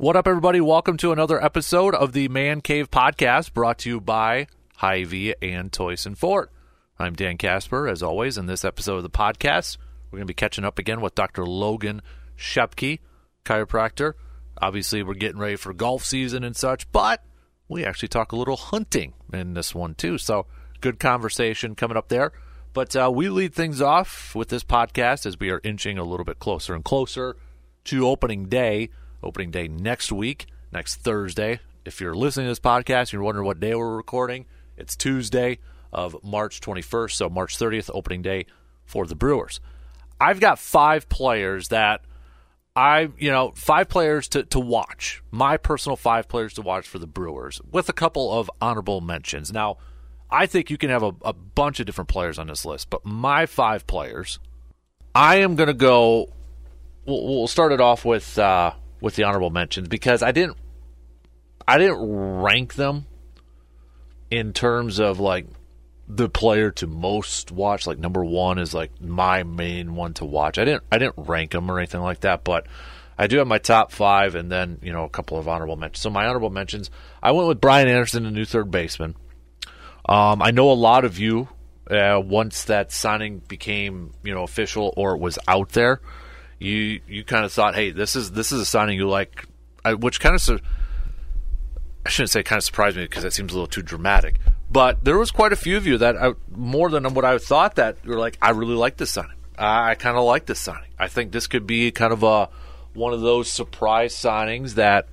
What up, everybody? Welcome to another episode of the Man Cave Podcast brought to you by Hy-Vee and Toyson Ford. I'm Dan Casper, as always. In this episode of the podcast, we're going to be catching up again with Dr. Logan Scheppke, chiropractor. Obviously, we're getting ready for golf season and such, but we actually talk a little hunting in this one, too. So, good conversation coming up there. But uh, we lead things off with this podcast as we are inching a little bit closer and closer to opening day opening day next week, next Thursday. If you're listening to this podcast and you're wondering what day we're recording, it's Tuesday of March 21st, so March 30th, opening day for the Brewers. I've got five players that I, you know, five players to, to watch. My personal five players to watch for the Brewers with a couple of honorable mentions. Now, I think you can have a, a bunch of different players on this list, but my five players, I am going to go. We'll, we'll, start it off with uh, with the honorable mentions because I didn't I didn't rank them in terms of like the player to most watch. Like number one is like my main one to watch. I didn't I didn't rank them or anything like that, but I do have my top five and then you know a couple of honorable mentions. So my honorable mentions, I went with Brian Anderson, the new third baseman. Um, I know a lot of you uh, once that signing became you know official or was out there you you kind of thought, hey, this is this is a signing you like, which kind of I shouldn't say kind of surprised me because that seems a little too dramatic. But there was quite a few of you that I, more than what I thought that were like, I really like this signing. I, I kind of like this signing. I think this could be kind of a one of those surprise signings that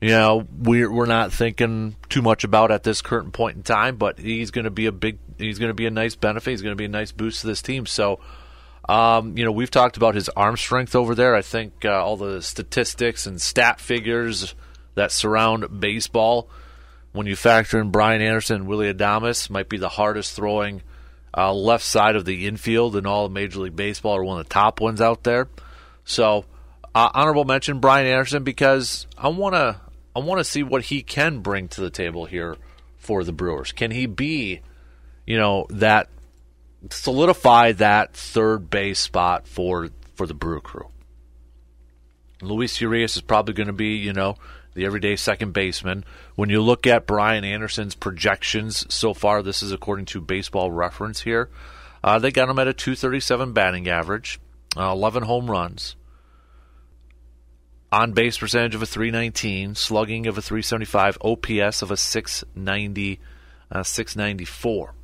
you know we're we're not thinking too much about at this current point in time. But he's going to be a big, he's going to be a nice benefit. He's going to be a nice boost to this team. So um, you know, we've talked about his arm strength over there. I think uh, all the statistics and stat figures that surround baseball, when you factor in Brian Anderson and Willy Adames, might be the hardest throwing uh, left side of the infield in all of Major League Baseball, or one of the top ones out there. So, uh, honorable mention Brian Anderson because I want to I want to see what he can bring to the table here for the Brewers. Can he be, you know, that solidify that third base spot for for the Brew Crew. Luis Urias is probably going to be, you know, the everyday second baseman. When you look at Brian Anderson's projections so far, this is according to Baseball Reference here. Uh, they got him at a 237 batting average, uh, 11 home runs, on base percentage of a 319, slugging of a 375, OPS of a 690, uh, 694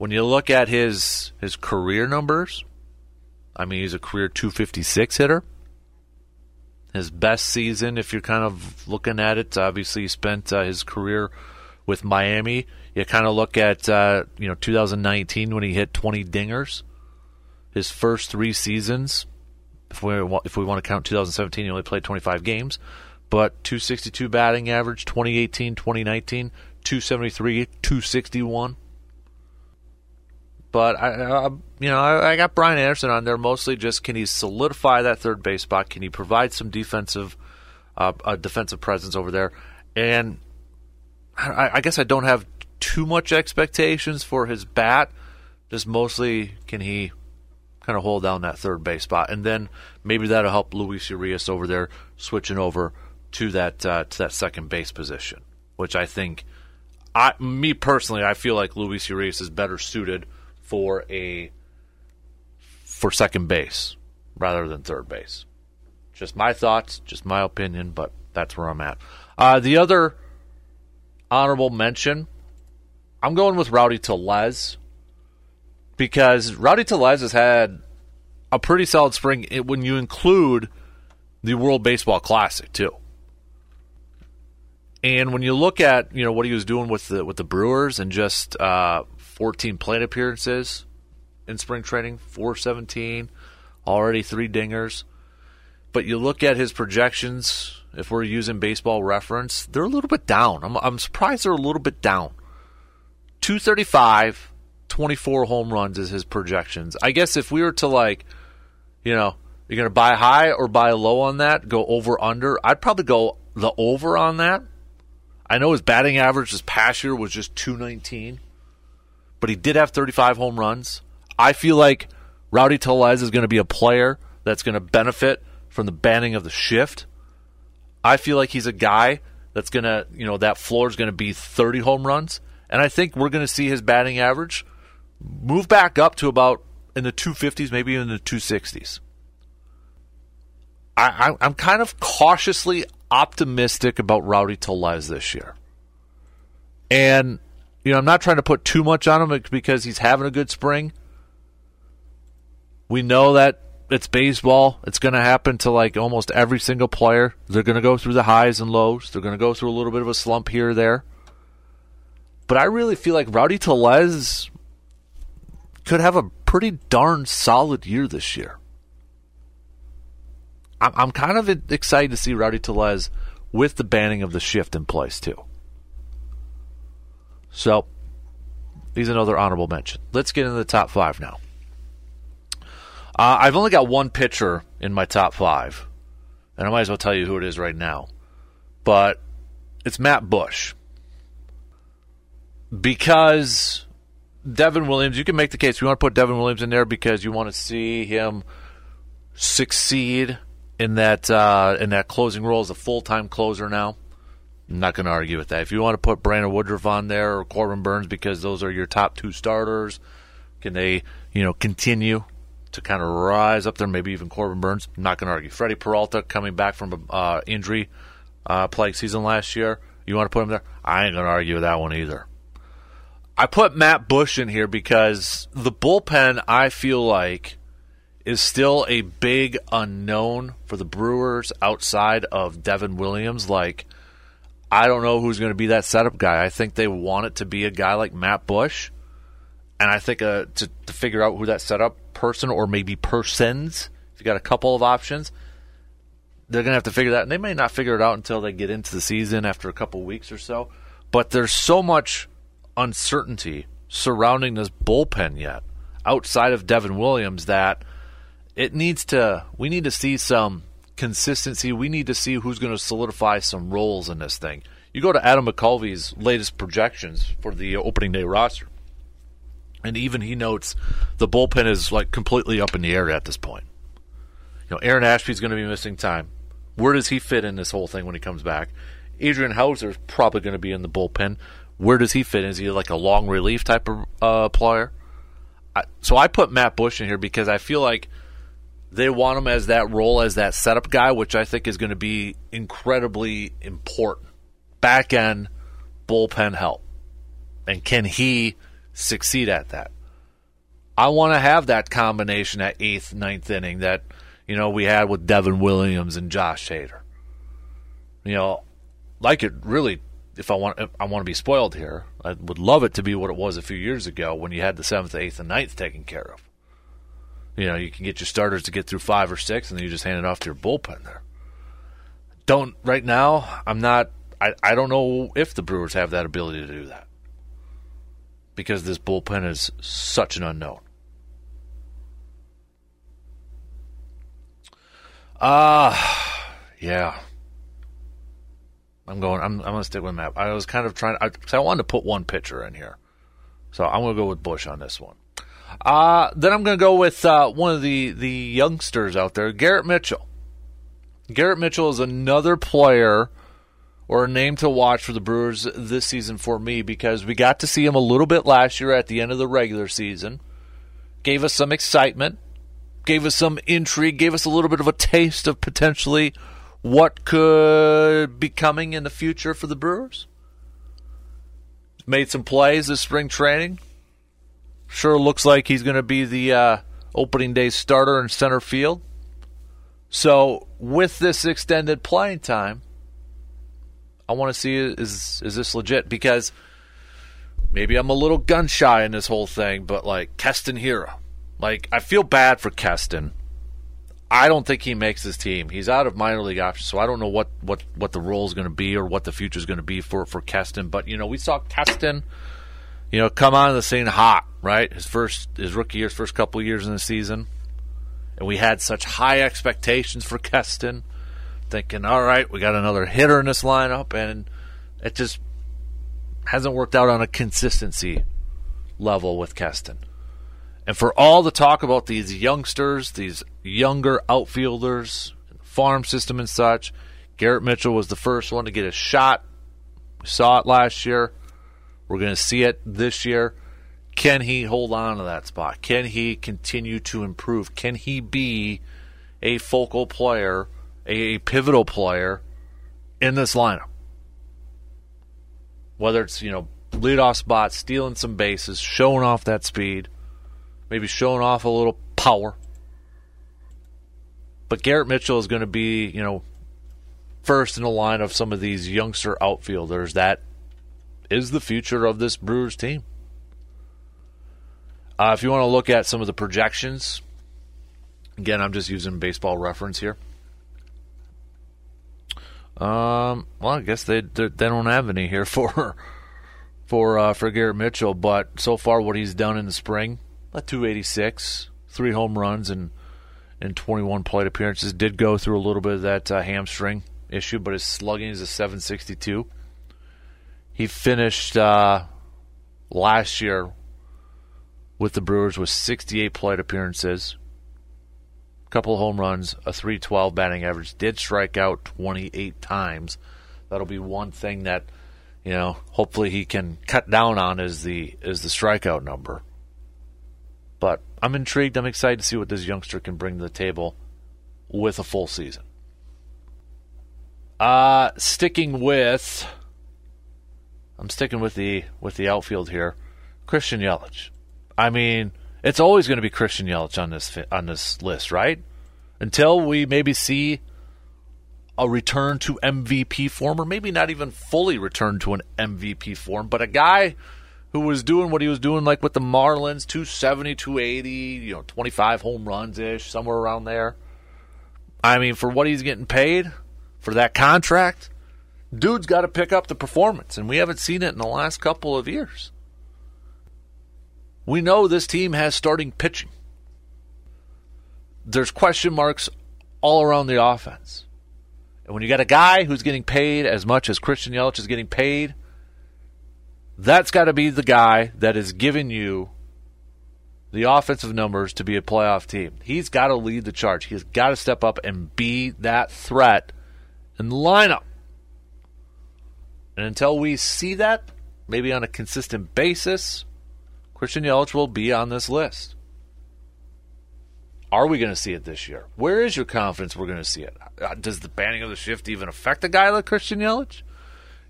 when you look at his his career numbers, I mean he's a career 256 hitter. His best season, if you're kind of looking at it, obviously he spent uh, his career with Miami. You kind of look at uh, you know 2019 when he hit 20 dingers. His first three seasons, if we if we want to count 2017, he only played 25 games, but 262 batting average. 2018, 2019, 273, 261. But I, I you know, I, I, got Brian Anderson on there mostly just can he solidify that third base spot? Can he provide some defensive, uh, defensive presence over there? And I, I guess I don't have too much expectations for his bat. Just mostly can he kind of hold down that third base spot, and then maybe that'll help Luis Urias over there switching over to that uh, to that second base position, which I think, I me personally, I feel like Luis Urias is better suited for a for second base rather than third base. Just my thoughts, just my opinion, but that's where I'm at. Uh, the other honorable mention, I'm going with Rowdy Tellez because Rowdy Tellez has had a pretty solid spring when you include the World Baseball Classic too. And when you look at you know what he was doing with the with the Brewers and just uh, 14 plate appearances in spring training, 417, already three dingers. But you look at his projections, if we're using baseball reference, they're a little bit down. I'm, I'm surprised they're a little bit down. 235, 24 home runs is his projections. I guess if we were to like, you know, you're going to buy high or buy low on that, go over under, I'd probably go the over on that. I know his batting average this past year was just 219, but he did have 35 home runs. I feel like Rowdy Tellez is going to be a player that's going to benefit from the banning of the shift. I feel like he's a guy that's going to, you know, that floor is going to be 30 home runs. And I think we're going to see his batting average move back up to about in the 250s, maybe in the 260s. I, am kind of cautiously optimistic about Rowdy Tellez this year. And, you know, I'm not trying to put too much on him because he's having a good spring. We know that it's baseball. It's going to happen to like almost every single player. They're going to go through the highs and lows. They're going to go through a little bit of a slump here or there. But I really feel like Rowdy Tellez could have a pretty darn solid year this year. I'm, I'm kind of excited to see Rowdy Tellez with the banning of the shift in place too. So he's another honorable mention. Let's get into the top five now. Uh, I've only got one pitcher in my top five, and I might as well tell you who it is right now. But it's Matt Bush. Because Devin Williams, you can make the case. You want to put Devin Williams in there because you want to see him succeed in that uh, in that closing role as a full time closer now. I'm not going to argue with that. If you want to put Brandon Woodruff on there or Corbin Burnes because those are your top two starters, can they you know continue to kind of rise up there? Maybe even Corbin Burnes. I'm not going to argue. Freddie Peralta coming back from uh, injury uh, plague season last year. You want to put him there? I ain't going to argue with that one either. I put Matt Bush in here because the bullpen I feel like is still a big unknown for the Brewers outside of Devin Williams. Like, I don't know who's going to be that setup guy. I think they want it to be a guy like Matt Bush. And I think uh, to, to figure out who that setup person or maybe persons, if you got a couple of options, they're going to have to figure that. And they may not figure it out until they get into the season after a couple weeks or so. But there's so much uncertainty surrounding this bullpen yet outside of Devin Williams that it needs to we need to see some consistency. We need to see who's going to solidify some roles in this thing. You go to Adam McCalvy's latest projections for the opening day roster, and even he notes the bullpen is like completely up in the air at this point. You know, Aaron Ashby's going to be missing time. Where does he fit in this whole thing when he comes back? Adrian Houser is probably going to be in the bullpen. Where does he fit? Is he like a long relief type of uh, player? I, so I put Matt Bush in here because I feel like – they want him as that role, as that setup guy, which I think is going to be incredibly important. Back end bullpen help. And can he succeed at that? I want to have that combination at eighth, ninth inning that, you know, we had with Devin Williams and Josh Hader. You know, like it really if I want if I want to be spoiled here, I would love it to be what it was a few years ago when you had the seventh, eighth, and ninth taken care of. You know, you can get your starters to get through five or six, and then you just hand it off to your bullpen there. Don't right now. I'm not. I, I don't know if the Brewers have that ability to do that because this bullpen is such an unknown. Ah, uh, yeah. I'm going. I'm. I'm gonna stick with Matt. I was kind of trying. I, I wanted to put one pitcher in here, so I'm gonna go with Bush on this one. Uh, then I'm going to go with uh, one of the, the youngsters out there, Garrett Mitchell. Garrett Mitchell is another player or a name to watch for the Brewers this season for me because we got to see him a little bit last year at the end of the regular season. Gave us some excitement, gave us some intrigue, gave us a little bit of a taste of potentially what could be coming in the future for the Brewers. Made some plays this spring training Sure looks like he's going to be the uh, opening day starter in center field. So, with this extended playing time, I want to see is is this legit because maybe I'm a little gun shy in this whole thing, but like Keston Hiura. Like, I feel bad for Keston. I don't think he makes his team. He's out of minor league options, so I don't know what, what, what the role is going to be or what the future is going to be for, for Keston. But, you know, we saw Keston, you know, come on the scene hot, right? His first, his rookie year's first couple years in the season. And we had such high expectations for Keston, thinking, all right, we got another hitter in this lineup, and it just hasn't worked out on a consistency level with Keston. And for all the talk about these youngsters, these younger outfielders, farm system and such, Garrett Mitchell was the first one to get a shot. We saw it last year. We're going to see it this year. Can he hold on to that spot? Can he continue to improve? Can he be a focal player, a pivotal player in this lineup? Whether it's, you know, leadoff spot, stealing some bases, showing off that speed, maybe showing off a little power. But Garrett Mitchell is going to be, you know, first in the line of some of these youngster outfielders that is the future of this Brewers team. Uh, if you want to look at some of the projections, again, I'm just using baseball reference here. Um, well, I guess they they don't have any here for for uh, for Garrett Mitchell, but so far what he's done in the spring, a 286, three home runs and and 21 plate appearances. Did go through a little bit of that uh, hamstring issue, but his slugging is a 762. He finished uh, last year with the Brewers with 68 plate appearances, a couple home runs, a 312 batting average. Did strike out 28 times. That'll be one thing that you know hopefully he can cut down on is the is the strikeout number. But I'm intrigued. I'm excited to see what this youngster can bring to the table with a full season. Uh sticking with I'm sticking with the with the outfield here. Christian Yelich. I mean, it's always going to be Christian Yelich on this on this list, right? Until we maybe see a return to MVP form, or maybe not even fully return to an MVP form, but a guy who was doing what he was doing, like with the Marlins, 270, 280, you know, 25 home runs ish, somewhere around there. I mean, for what he's getting paid for that contract, dude's got to pick up the performance, and we haven't seen it in the last couple of years. We know this team has starting pitching. There's question marks all around the offense. And when you got a guy who's getting paid as much as Christian Yelich is getting paid, that's got to be the guy that is giving you the offensive numbers to be a playoff team. He's got to lead the charge. He's got to step up and be that threat in the lineup. And until we see that, maybe on a consistent basis, Christian Yelich will be on this list. Are we going to see it this year? Where is your confidence we're going to see it? Uh, does the banning of the shift even affect a guy like Christian Yelich?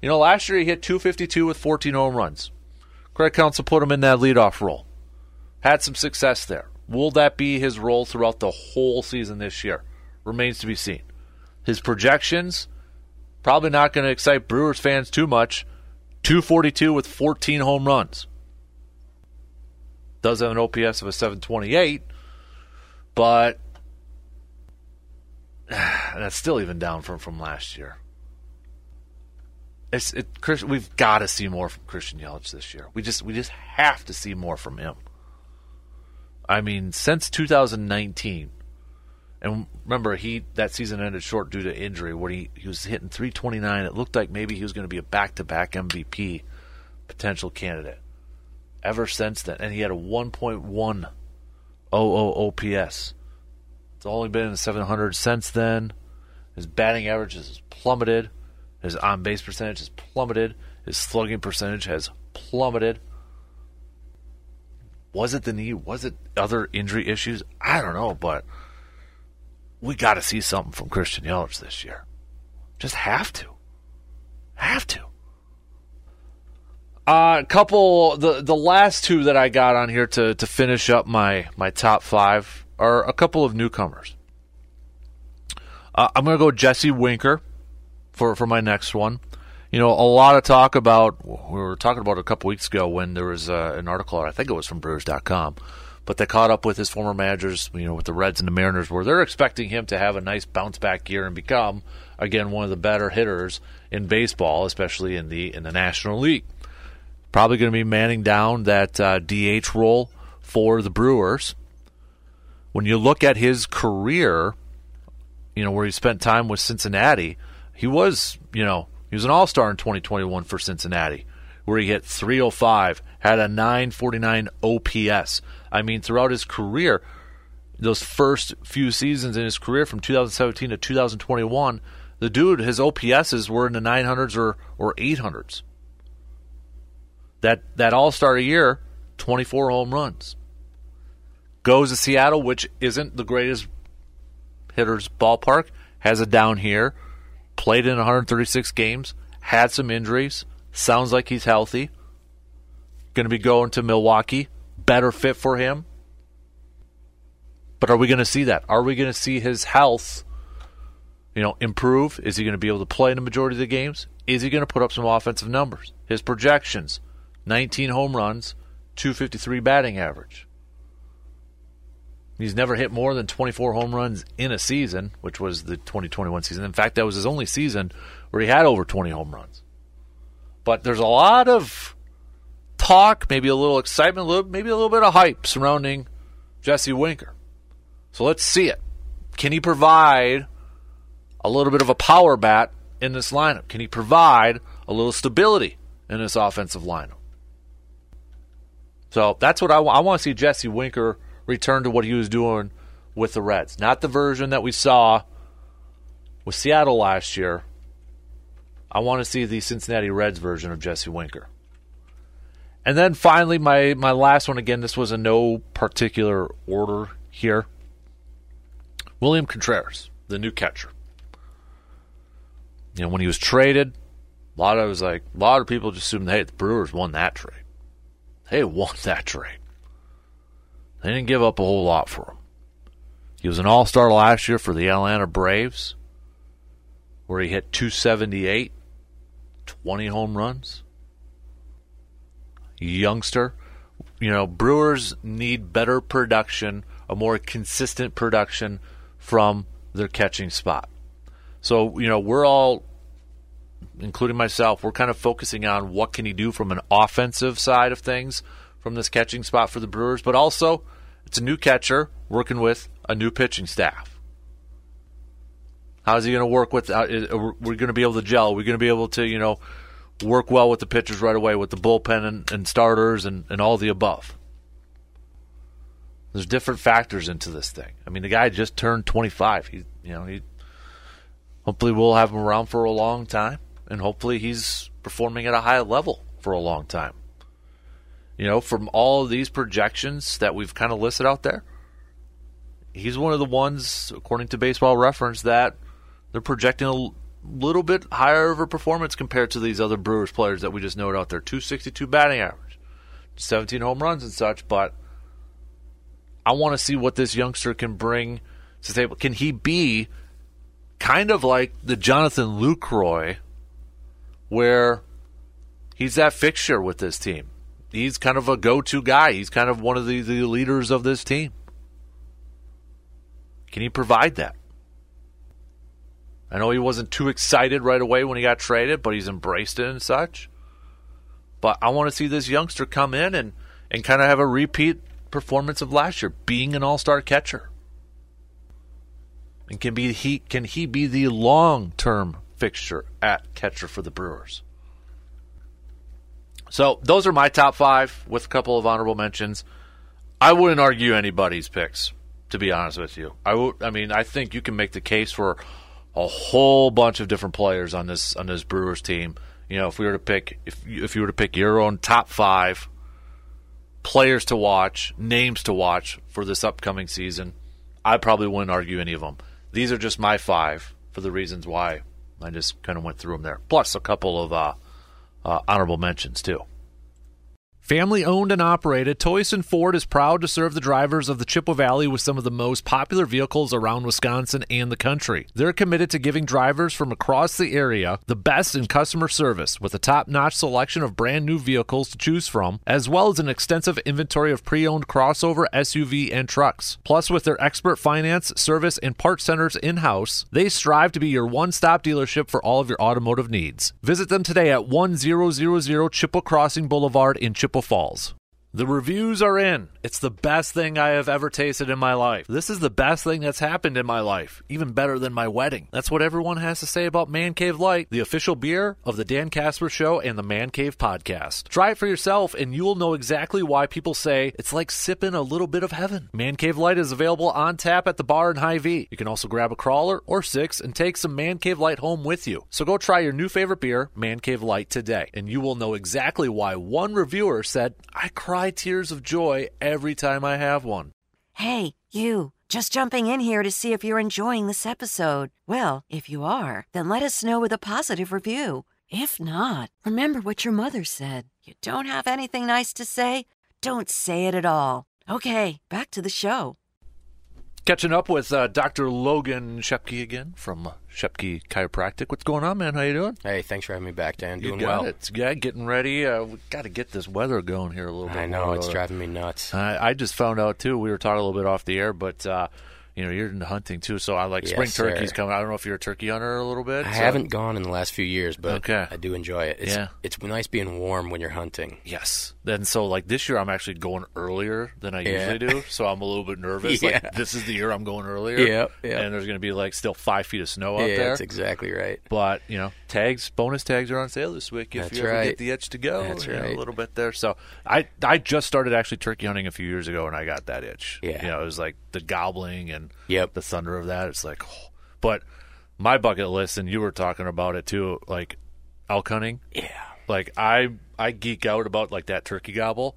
You know, last year he hit 252 with 14 home runs. Craig Counsell put him in that leadoff role. Had some success there. Will that be his role throughout the whole season this year? Remains to be seen. His projections probably not going to excite Brewers fans too much. 242 with 14 home runs. Does have an OPS of a 728, but that's still even down from, from last year. It's it, Chris, we've got to see more from Christian Yelich this year. We just we just have to see more from him. I mean, since 2019, and remember he that season ended short due to injury, where he, he was hitting 329. It looked like maybe he was going to be a back-to-back MVP potential candidate. Ever since then, and he had a 1.1 OPS. It's only been in the 700 since then. His batting average has plummeted. His on base percentage has plummeted. His slugging percentage has plummeted. Was it the knee? Was it other injury issues? I don't know, but we got to see something from Christian Yelich this year. Just have to. Have to. A uh, couple the the last two that I got on here to to finish up my my top five are a couple of newcomers. Uh, I'm going to go Jesse Winker for for my next one. you know, a lot of talk about, we were talking about a couple weeks ago when there was uh, an article, I think it was from Brewers.com, but they caught up with his former managers, you know, with the Reds and the Mariners, where they're expecting him to have a nice bounce back year and become, again, one of the better hitters in baseball, especially in the in the National League. Probably going to be manning down that uh, DH role for the Brewers. When you look at his career, you know, where he spent time with Cincinnati, he was, you know, he was an all star in 2021 for Cincinnati, where he hit 305, had a 949 OPS. I mean, throughout his career, those first few seasons in his career from 2017 to 2021, the dude, his OPSs were in the 900s or, or 800s. That, that all star year, 24 home runs. Goes to Seattle, which isn't the greatest hitter's ballpark, has a down here played in 136 games, had some injuries, sounds like he's healthy. Going to be going to Milwaukee, better fit for him. But are we going to see that? Are we going to see his health, you know, improve? Is he going to be able to play in the majority of the games? Is he going to put up some offensive numbers? His projections: 19 home runs, 253 batting average. He's never hit more than 24 home runs in a season, which was the 2021 season. In fact, that was his only season where he had over 20 home runs. But there's a lot of talk, maybe a little excitement, a little, maybe a little bit of hype surrounding Jesse Winker. So let's see it. Can he provide a little bit of a power bat in this lineup? Can he provide a little stability in this offensive lineup? So that's what I, want. I want to see Jesse Winker – return to what he was doing with the Reds. Not the version that we saw with Seattle last year. I want to see the Cincinnati Reds version of Jesse Winker. And then finally, my, my last one again, this was in no particular order here. William Contreras, the new catcher. You know, when he was traded, a lot of was like a lot of people just assumed, hey, the Brewers won that trade. They won that trade. They didn't give up a whole lot for him. He was an all star last year for the Atlanta Braves, where he hit 278, 20 home runs. Youngster. You know, Brewers need better production, a more consistent production from their catching spot. So, you know, we're all, including myself, we're kind of focusing on what can he do from an offensive side of things from this catching spot for the Brewers, but also it's a new catcher working with a new pitching staff. How's he going to work with? Uh, we're going to be able to gel. We're going to be able to, you know, work well with the pitchers right away, with the bullpen and, and starters and, and all the above. There's different factors into this thing. I mean, the guy just turned 25. He, you know, he hopefully we'll have him around for a long time, and hopefully he's performing at a high level for a long time. You know, from all of these projections that we've kind of listed out there, he's one of the ones, according to Baseball Reference, that they're projecting little bit higher of a performance compared to these other Brewers players that we just noted out there. 262 batting average, 17 home runs and such, but I want to see what this youngster can bring to the table. Can he be kind of like the Jonathan Lucroy, where he's that fixture with this team? he's kind of a go-to guy. He's kind of one of the, the leaders of this team. Can he provide that? I know he wasn't too excited right away when he got traded, but he's embraced it and such. But I want to see this youngster come in and, and kind of have a repeat performance of last year, being an all-star catcher. And can be he can he be the long-term fixture at catcher for the Brewers? So those are my top five with a couple of honorable mentions. I wouldn't argue anybody's picks, to be honest with you. I would. I mean, I think you can make the case for a whole bunch of different players on this on this Brewers team. You know, if we were to pick, if if you were to pick your own top five players to watch, names to watch for this upcoming season, I probably wouldn't argue any of them. These are just my five for the reasons why I just kind of went through them there. Plus a couple of uh, uh, honorable mentions too. Family owned and operated, Toyson Ford is proud to serve the drivers of the Chippewa Valley with some of the most popular vehicles around Wisconsin and the country. They're committed to giving drivers from across the area the best in customer service with a top notch selection of brand new vehicles to choose from, as well as an extensive inventory of pre owned crossover, SUV, and trucks. Plus, with their expert finance, service, and part centers in house, they strive to be your one stop dealership for all of your automotive needs. Visit them today at 1000 Chippewa Crossing Boulevard in Chippewa Falls. The reviews are in. It's the best thing I have ever tasted in my life. This is the best thing that's happened in my life, even better than my wedding. That's what everyone has to say about Man Cave Light, the official beer of the Dan Casper Show and the Man Cave Podcast. Try it for yourself, and you'll know exactly why people say it's like sipping a little bit of heaven. Man Cave Light is available on tap at the bar in Hy-Vee. You can also grab a crawler or six and take some Man Cave Light home with you. So go try your new favorite beer, Man Cave Light, today, and you will know exactly why one reviewer said, I cry tears of joy every time I have one. Hey, you. Just jumping in here to see if you're enjoying this episode. Well, if you are, then let us know with a positive review. If not, remember what your mother said. You don't have anything nice to say? Don't say it at all. Okay, back to the show. Catching up with uh, Dr. Logan Scheppke again from uh, Scheppke Chiropractic. What's going on, man? How you doing? Hey, thanks for having me back, Dan. Doing you got well. it. Yeah, getting ready. Uh, we got to get this weather going here a little bit. I know more. it's driving me nuts. I, I just found out too. We were talking a little bit off the air, but uh, you know, you're into hunting too. So I like Yes, spring sir. turkeys coming. I don't know if you're a turkey hunter a little bit. I so- haven't gone in the last few years, but Okay. I do enjoy it. It's, Yeah. it's nice being warm when you're hunting. Yes. Then so like this year, I'm actually going earlier than I Yeah. usually do. So I'm a little bit nervous. Yeah. Like this is the year I'm going earlier. Yep, yep. And there's going to be like still five feet of snow out yeah, there. that's exactly right. But you know, tags, bonus tags are on sale this week if That's you ever right. get the itch to go. That's you know, right. a little bit there. So I I just started actually turkey hunting a few years ago, and I got that itch. Yeah. you know, it was like the gobbling and Yep. the thunder of that. It's like, oh. but my bucket list, and you were talking about it too, like elk hunting. Yeah. Like I I geek out about like that turkey gobble.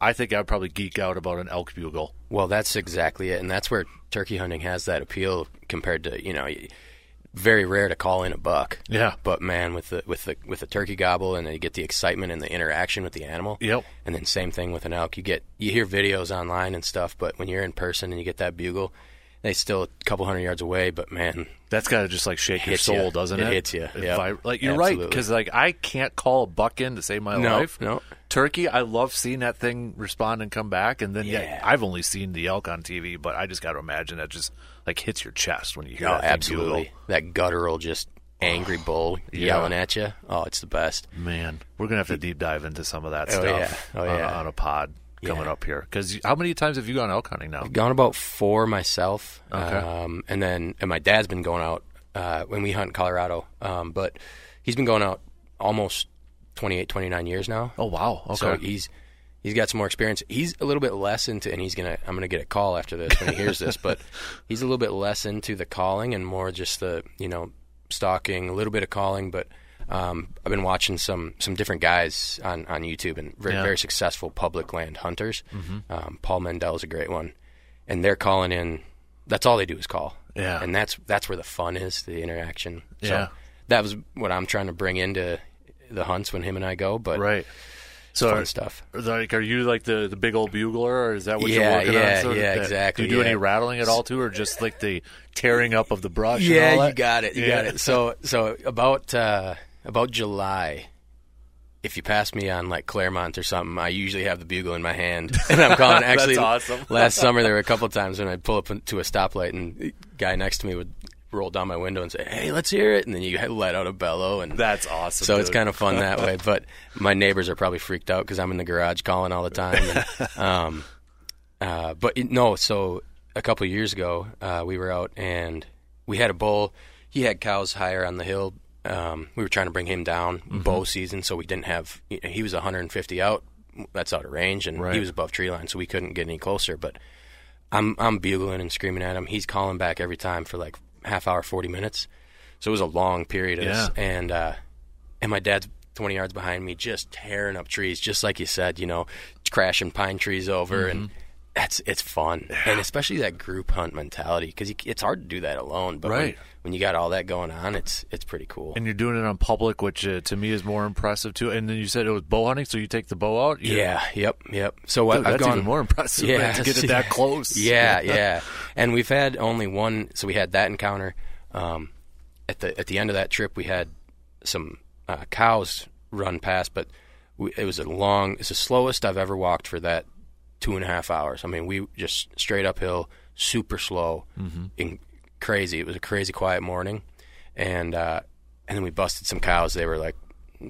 I think I'd probably geek out about an elk bugle. Well, that's exactly it, and that's where turkey hunting has that appeal compared to you know, very rare to call in a buck. Yeah. But man, with the with the with the turkey gobble, and you get the excitement and the interaction with the animal. Yep. And then same thing with an elk. You get you hear videos online and stuff, but when you're in person and you get that bugle, they still a couple hundred yards away. But man, That's got to just like shake your soul, ya. doesn't It it? hits. If Yep. I- like you're right because like I can't call a buck in to save my No, life. no. Turkey, I love seeing that thing respond and come back, and then yeah, Yeah. I've only seen the elk on TV, but I just got to imagine that just like hits your chest when you hear oh, that absolutely, that guttural just angry bull Yeah. yelling at you. Oh, it's the best. Man, we're gonna have to deep dive into some of that Oh, stuff yeah. Oh, on, yeah. on a pod coming Yeah. up here. Because how many times have you gone elk hunting now? I've gone about four myself. Okay. Um, and then and my dad's been going out uh, when we hunt in Colorado. Um, but he's been going out almost 28, 29 years now. Oh wow, okay. So he's he's got some more experience. He's a little bit less into, and he's gonna I'm gonna get a call after this when he hears this, but he's a little bit less into the calling and more just the you know stalking, a little bit of calling. But um, I've been watching some some different guys on on YouTube and very Yeah. very successful public land hunters. Um, Paul is a great one, and they're calling in. That's all they do is call. Yeah. and that's that's where the fun is, the interaction. So Yeah. that was what I'm trying to bring into the hunts when him and I go. But right. So fun are, stuff. like, are you like the, the big old bugler, or is that what you're Yeah, working yeah, on? of? yeah, exactly, Do you do any rattling at all too, or just like the tearing up of the brush? and Yeah, you got it. You got it. So so about uh, about July, if you pass me on like Clairemont or something, I usually have the bugle in my hand and I'm calling. That's Actually, awesome. last summer there were a couple times when I'd pull up to a stoplight and the guy next to me would roll down my window and say, "Hey, let's hear it," and then you let out a bellow and. That's awesome. so it's kind of fun that way, but my neighbors are probably freaked out because I'm in the garage calling all the time. And, um, uh, but it, no, so a couple of years ago, uh, we were out and we had a bull. He had cows higher on the hill. Um, we were trying to bring him down Mm-hmm. bow season, so we didn't have. He was 150 out. That's out of range, and Right. he was above tree line, so we couldn't get any closer. But I'm I'm bugling and screaming at him. He's calling back every time for like half hour, 40 minutes. So it was a long period of this, Yeah. and uh, and my dad's 20 yards behind me, just tearing up trees, just like you said, you know, crashing pine trees over, and It's it's fun, and especially that group hunt mentality because it's hard to do that alone. But when- Right. when, you got all that going on, it's it's pretty cool. And you're doing it on public, which uh, to me is more impressive too. And then you said it was bow hunting, so you take the bow out. You- yeah, yep, yep. So Dude, I've that's gone even more impressive. Yeah, man, to get it that close. Yeah, yeah. And we've had only one. So we had that encounter. Um, at the at the end of that trip, we had some uh, cows run past, but we, it was a long. It's the slowest I've ever walked for that two and a half hours. I mean, we just straight uphill, super slow, and crazy. It was a crazy quiet morning, and uh, and then we busted some cows. They were like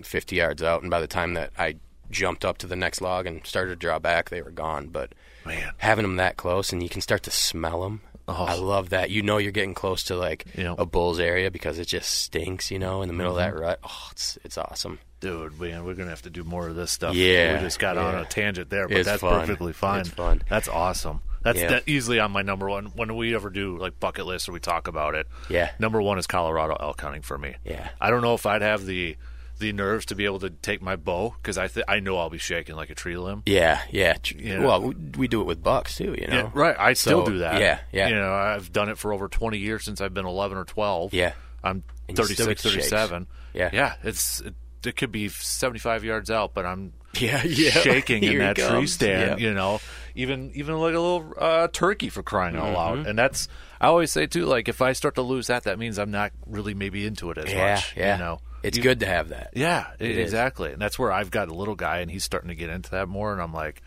50 yards out, and by the time that I jumped up to the next log and started to draw back, they were gone. But Man. having them that close, and you can start to smell them. Oh. I love that. You know, you're getting close to like Yeah. a bull's area because it just stinks. You know, in the middle Mm-hmm. of that rut. Oh, it's it's awesome. Dude, man, we're gonna have to do more of this stuff. Yeah, we just got on a tangent there, but It's that's fun. perfectly fine. It's fun. That's awesome. That's Yeah. that easily on my number one. When we ever do like bucket lists or we talk about it, Yeah. number one is Colorado elk hunting for me. Yeah. I don't know if I'd have the the nerves to be able to take my bow because I th- I know I'll be shaking like a tree limb. Yeah, yeah. Tr- Yeah. Well, we, we do it with bucks too. You know. Yeah, right. I still So, do that. yeah, yeah. You know, I've done it for over 20 years since I've been 11 or 12. Yeah. I'm And 36, get shakes. 37. Yeah. Yeah. It's it, it could be 75 yards out, but I'm Yeah, yeah. shaking in that tree stand. Yeah. You know, even even like a little uh, turkey for crying out Mm-hmm. loud. And that's I always say too. Like if I start to lose that, that means I'm not really maybe into it as Yeah, much. yeah. You know, It's You- good to have that. yeah, It exactly. And that's where I've got a little guy, and he's starting to get into that more. And I'm like,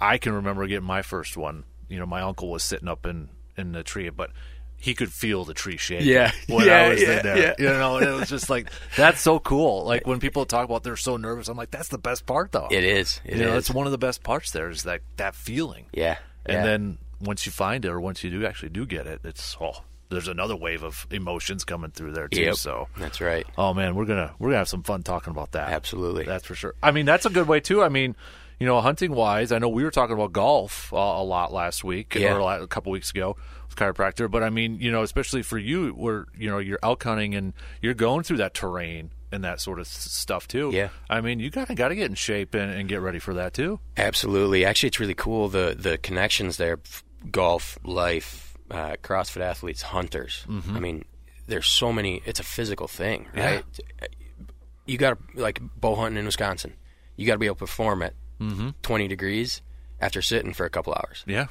I can remember getting my first one. You know, my uncle was sitting up in in the tree, but he could feel the tree shaking. Yeah. when Yeah, I was yeah, in there. yeah. You know, it was just like that's so cool. Like when people talk about they're so nervous, I'm like, that's the best part, though. It is. It you know, it's one of the best parts. There is that that feeling. Yeah. And then once you find it, or once you do actually do get it, it's oh, there's another wave of emotions coming through there too. Yep. So That's right. Oh man, we're gonna we're gonna have some fun talking about that. Absolutely. that's for sure. I mean, that's a good way too. I mean, you know, hunting wise, I know we were talking about golf uh, a lot last week Yeah. or a, couple weeks ago chiropractor. But I mean, you know, especially for you, where you know you're elk hunting and you're going through that terrain and that sort of stuff too. Yeah. I mean, you gotta gotta get in shape and, and get ready for that too. Absolutely. Actually, it's really cool the the connections there. Golf, life, uh, CrossFit athletes, hunters. I mean, there's so many. It's a physical thing, Mm-hmm. Yeah. right? You got to like bow hunting in Wisconsin. You got to be able to perform at Mm-hmm. 20 degrees after sitting for a couple hours. Yeah.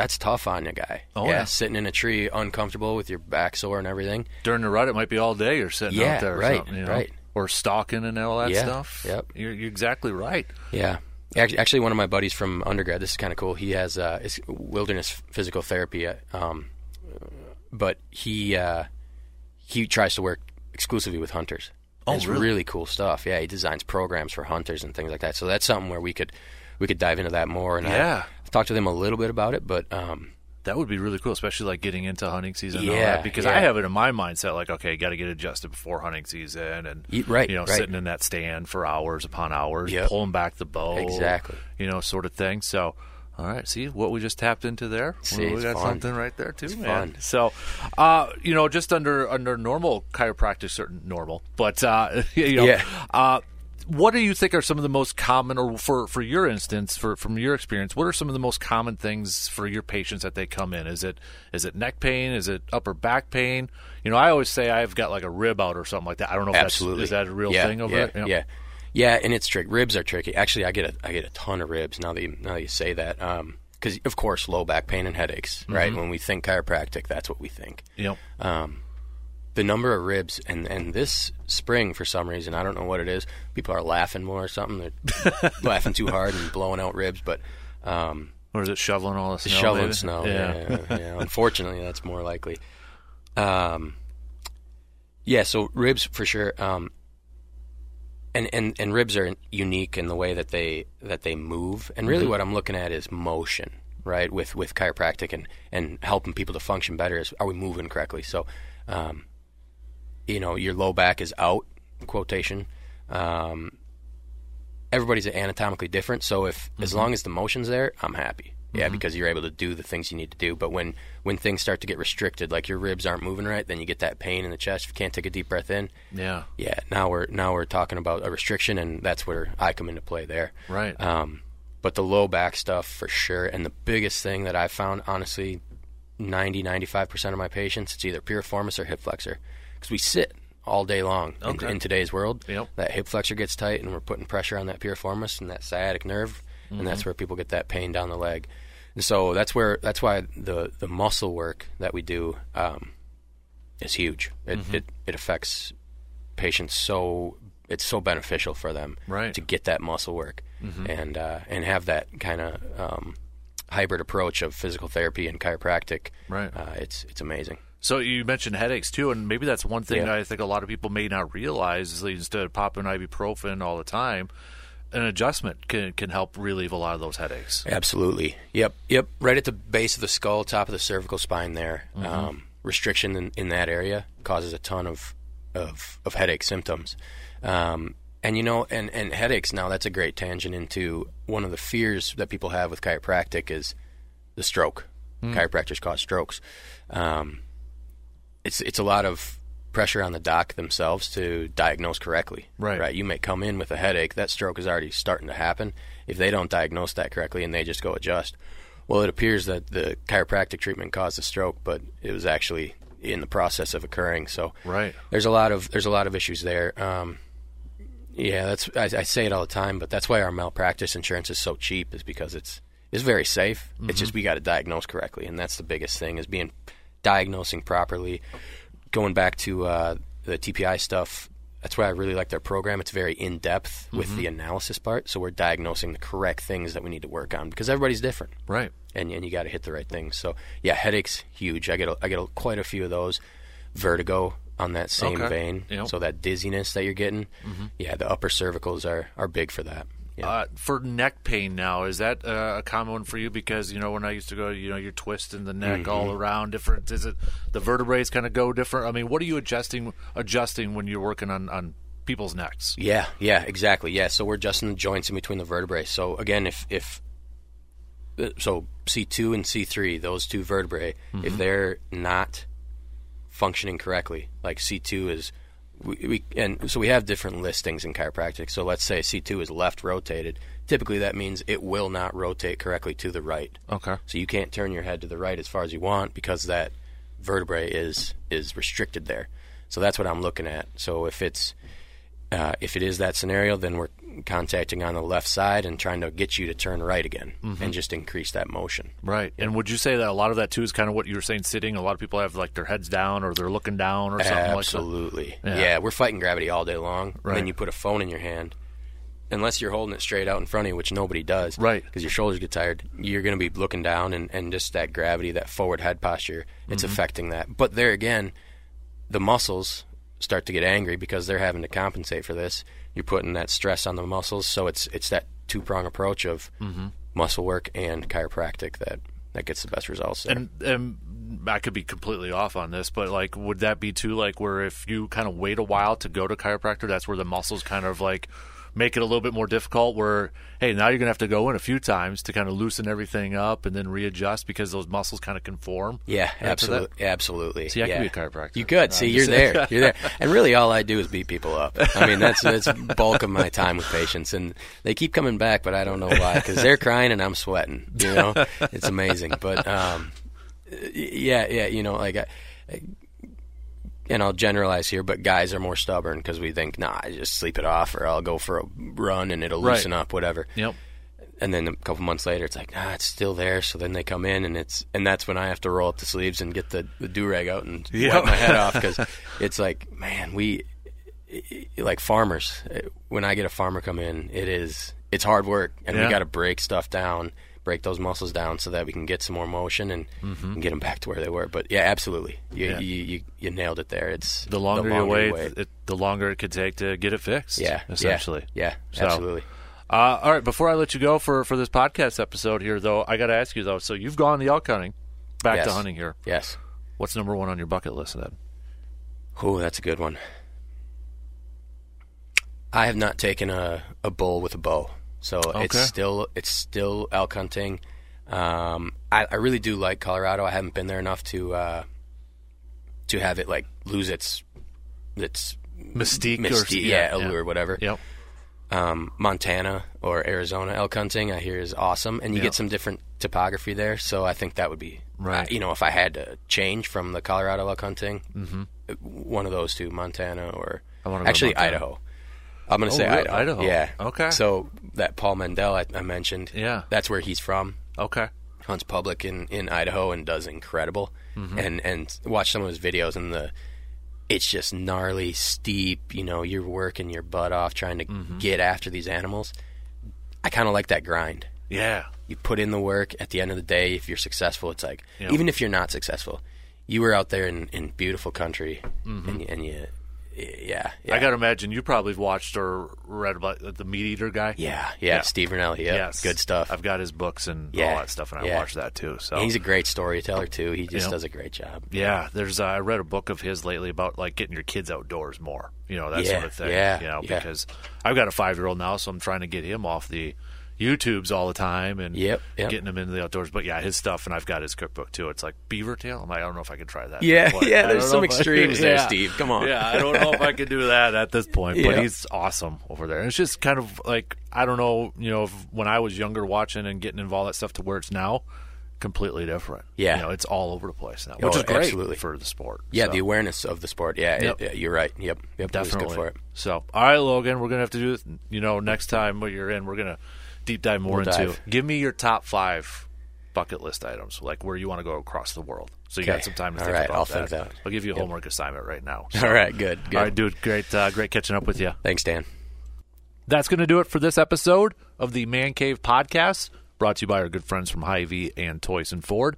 That's tough on a guy. Oh, yeah. sitting in a tree, uncomfortable with your back sore and everything. During the rut, it might be all day you're sitting Yeah, out there, or right, something, you know? right. Or stalking and all that Yeah, stuff. yep. You're, you're exactly right. Yeah. Ac- Actually, one of my buddies from undergrad. This is kind of cool. He has uh, it's wilderness physical therapy, uh, um, but he uh, he tries to work exclusively with hunters. Oh, it's really? cool stuff. Yeah, he designs programs for hunters and things like that. So that's something where we could we could dive into that more. And Yeah. Talked to them a little bit about it, but um, That would be really cool, especially like getting into hunting season. and all Yeah, that, because yeah. I have it in my mindset, like okay, got to get adjusted before hunting season, and right, you know, right. sitting in that stand for hours upon hours, Yep. pulling back the bow, Exactly. you know, sort of thing. So, all right, see what we just tapped into there. See, we got fun. something right there too, It's man. fun. So, uh, you know, just under under normal chiropractic, certain normal, but uh, you know, Yeah. uh, what do you think are some of the most common, or for for your instance, for from your experience, what are some of the most common things for your patients that they come in? Is it is it neck pain? Is it upper back pain? You know, I always say I've got like a rib out or something like that. I don't know if absolutely that's is that a real yeah, thing over yeah, there? Yeah. Yeah, and it's tricky. Ribs are tricky. Actually, I get a I get a ton of ribs now that you, now that you say that. Because of course, low back pain and headaches, Mm-hmm. right? When we think chiropractic, that's what we think. Yep. Um, the number of ribs, and and this spring for some reason, I don't know what it is. People are laughing more or something. They're laughing too hard and blowing out ribs, but. Um, Or is it shoveling all the snow? shoveling maybe? snow. Yeah. Yeah. yeah, Unfortunately, that's more likely. Um, yeah, so ribs for sure. Um, and, and, and ribs are unique in the way that they that they move. And really, what I'm looking at is motion, right? With with chiropractic and, and helping people to function better. Is are we moving correctly? So, um, you know, your low back is out. Quotation. Um, everybody's anatomically different. So if as long as the motion's there, I'm happy. Yeah, because you're able to do the things you need to do. But when when things start to get restricted, like your ribs aren't moving right, then you get that pain in the chest. If you can't take a deep breath in, Yeah. yeah, now we're now we're talking about a restriction, and that's where I come into play there. Right. Um, but the low back stuff for sure. And the biggest thing that I found, honestly, 90, 95% of my patients, it's either piriformis or hip flexor. Because we sit all day long in- Okay. in, today's world. Yep. That hip flexor gets tight and we're putting pressure on that piriformis and that sciatic nerve. And that's where people get that pain down the leg. And so that's where that's why the, the muscle work that we do um, is huge. It, it it affects patients so it's so beneficial for them Right. to get that muscle work and uh, and have that kind of um, hybrid approach of physical therapy and chiropractic. Right. Uh, it's it's amazing. So you mentioned headaches too, and maybe that's one thing Yeah. that I think a lot of people may not realize is that instead of popping ibuprofen all the time, an adjustment can can help relieve a lot of those headaches. Absolutely. Yep. Yep. Right at the base of the skull, top of the cervical spine. There, um, restriction in, in that area causes a ton of of, of headache symptoms. Um, and you know, and, and headaches. Now that's a great tangent into one of the fears that people have with chiropractic is the stroke. Chiropractors cause strokes. Um, it's it's a lot of pressure on the doc themselves to diagnose correctly. Right. Right. You may come in with a headache. That stroke is already starting to happen. If they don't diagnose that correctly and they just go adjust, well, it appears that the chiropractic treatment caused the stroke, but it was actually in the process of occurring. So Right. there's a lot of there's a lot of issues there. Um, yeah, that's I, I say it all the time, but that's why our malpractice insurance is so cheap is because it's it's very safe. It's just we got to diagnose correctly, and that's the biggest thing is being diagnosing properly. Going back to uh, the TPI stuff, that's why I really like their program. It's very in depth with the analysis part, so we're diagnosing the correct things that we need to work on because everybody's different Right. and and you got to hit the right things. So yeah, headaches huge. I get a, I get a, quite a few of those. Vertigo on that same Okay. vein. Yep. So that dizziness that you're getting, yeah, the upper cervicals are are big for that. Yeah. Uh, for neck pain now, is that uh, a common one for you? Because you know when I used to go, you know, you're twisting the neck Mm-hmm. all around. Different is it? The vertebrae kind of go different. I mean, what are you adjusting adjusting when you're working on on people's necks? Yeah, yeah, exactly. Yeah, so we're adjusting the joints in between the vertebrae. So again, if if uh, so C two and C three, those two vertebrae, if they're not functioning correctly, like C two is, we, we and so we have different listings in chiropractic. So let's say C two is left rotated. Typically, that means it will not rotate correctly to the right. Okay. So you can't turn your head to the right as far as you want because that vertebrae is is restricted there. So that's what I'm looking at. So if it's uh, if it is that scenario, then we're contacting on the left side and trying to get you to turn right again and just increase that motion. Right. And would you say that a lot of that too is kind of what you were saying, sitting? A lot of people have like their heads down or they're looking down or something like that. Absolutely. Yeah. yeah. we're fighting gravity all day long. And Right. then you put a phone in your hand, unless you're holding it straight out in front of you, which nobody does. Right. Because your shoulders get tired. You're going to be looking down, and, and just that gravity, that forward head posture, it's Mm-hmm. affecting that. But there again, the muscles start to get angry because they're having to compensate for this. You're putting that stress on the muscles, so it's it's that two prong approach of Mm-hmm. muscle work and chiropractic that that gets the best results. there. And and I could be completely off on this, but like, would that be too like where if you kind of wait a while to go to chiropractor, that's where the muscles kind of like make it a little bit more difficult. Where hey, now you're gonna have to go in a few times to kind of loosen everything up and then readjust because those muscles kind of conform. Yeah, that? absolutely, absolutely. See, I could yeah. be a chiropractor. You could. No, See, I'm you're there. You're there. And really, all I do is beat people up. I mean, that's that's bulk of my time with patients, and they keep coming back, but I don't know why because they're crying and I'm sweating. You know, it's amazing. But um, yeah, yeah, you know, like. I, and I'll generalize here, but guys are more stubborn because we think, nah, I just sleep it off, or I'll go for a run and it'll Right. loosen up, whatever Yep. and then a couple months later it's like nah it's still there so then they come in and it's and that's when i have to roll up the sleeves and get the, the do-rag out and wipe my head off because it's like man we like farmers when i get a farmer come in it is it's hard work and Yeah. we got to break stuff down break those muscles down so that we can get some more motion and, and get them back to where they were but yeah absolutely you, Mm-hmm. Yeah. You, you you nailed it there it's The longer, you wait, It, the longer it could take to get it fixed. yeah essentially. yeah, yeah So- absolutely Uh, all right, before I let you go for, for this podcast episode here, though, I got to ask you though. So you've gone the elk hunting, back to hunting here. yes What's number one on your bucket list then? Oh, that's a good one. I have not taken a, a bull with a bow, so it's still it's still elk hunting. Um, I, I really do like Colorado. I haven't been there enough to uh, to have it like lose its its Mystique, or mystique, yeah, allure, yeah. whatever. Yep. Um, Montana or Arizona elk hunting, I hear is awesome, and you Yeah. get some different topography there. So I think that would be Right. uh, you know, if I had to change from the Colorado elk hunting, mm-hmm. one of those two, Montana or I wanna go to actually Montana. Idaho. I'm going to Oh, say really? Idaho. Idaho. Yeah. Okay. So that Paul Mendel I, I mentioned, Yeah. that's where he's from. Okay. Hunts public in, in Idaho and does incredible. Mm-hmm. And and watch some of his videos and the it's just gnarly, steep. You know, you're working your butt off trying to Mm-hmm. get after these animals. I kind of like that grind. Yeah. You put in the work. At the end of the day, if you're successful, it's like even if you're not successful, you were out there in, in beautiful country, Mm-hmm. and, and you, yeah, yeah, I got to imagine you probably watched or read about the Meat Eater guy. yeah, yeah, Yeah. Steve Rinella, yeah, Yes. good stuff. I've got his books and Yeah. all that stuff, and I Yeah. watched that too. So And he's a great storyteller too. He just Yeah. does a great job. Yeah, there's. Uh, I read a book of his lately about like getting your kids outdoors more. You know that sort of thing. yeah, You know yeah. because I've got a five year old now, so I'm trying to get him off the YouTubes all the time and Yep, yep. getting him into the outdoors. But yeah, his stuff, and I've got his cookbook too. It's like beaver tail. I'm like, I don't know if I can try that. Yeah, yeah, there's some if I- extremes there, Yeah. Steve. Come on. Yeah, I don't know if I can do that at this point, but Yeah. he's awesome over there. And it's just kind of like I don't know, you know, if, when I was younger watching and getting involved that stuff to where it's now. Completely different. Yeah. you know, it's all over the place now, Oh, which is great absolutely. for the sport. Yeah, So, the awareness of the sport. Yeah, Yep. it, yeah, you're right. Yep, yep, definitely good for it. So, all right, Logan, we're gonna have to do this. You know, next time when you're in, we're gonna deep dive more We'll into. dive. Give me your top five bucket list items, like where you want to go across the world. So you Okay. got some time to All think right, about I'll that. think that. I'll give you a Yep. homework assignment right now. All right, good, good. All right, dude. Great, uh, great catching up with you. Thanks, Dan. That's going to do it for this episode of the Man Cave Podcast, brought to you by our good friends from Hy-Vee and Toyson Ford.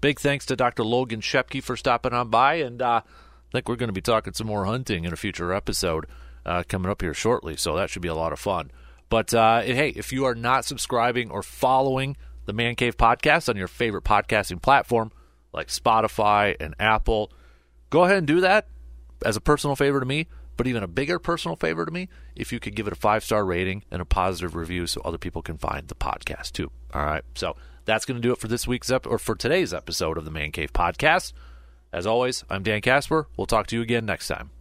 Big thanks to Dr. Logan Scheppke for stopping on by, and uh, I think we're going to be talking some more hunting in a future episode uh, coming up here shortly, so that should be a lot of fun. But uh, hey, if you are not subscribing or following the Man Cave Podcast on your favorite podcasting platform like Spotify and Apple, go ahead and do that as a personal favor to me, but even a bigger personal favor to me if you could give it a five star rating and a positive review so other people can find the podcast too. All right. So that's going to do it for this week's ep- or for today's episode of the Man Cave Podcast. As always, I'm Dan Casper. We'll talk to you again next time.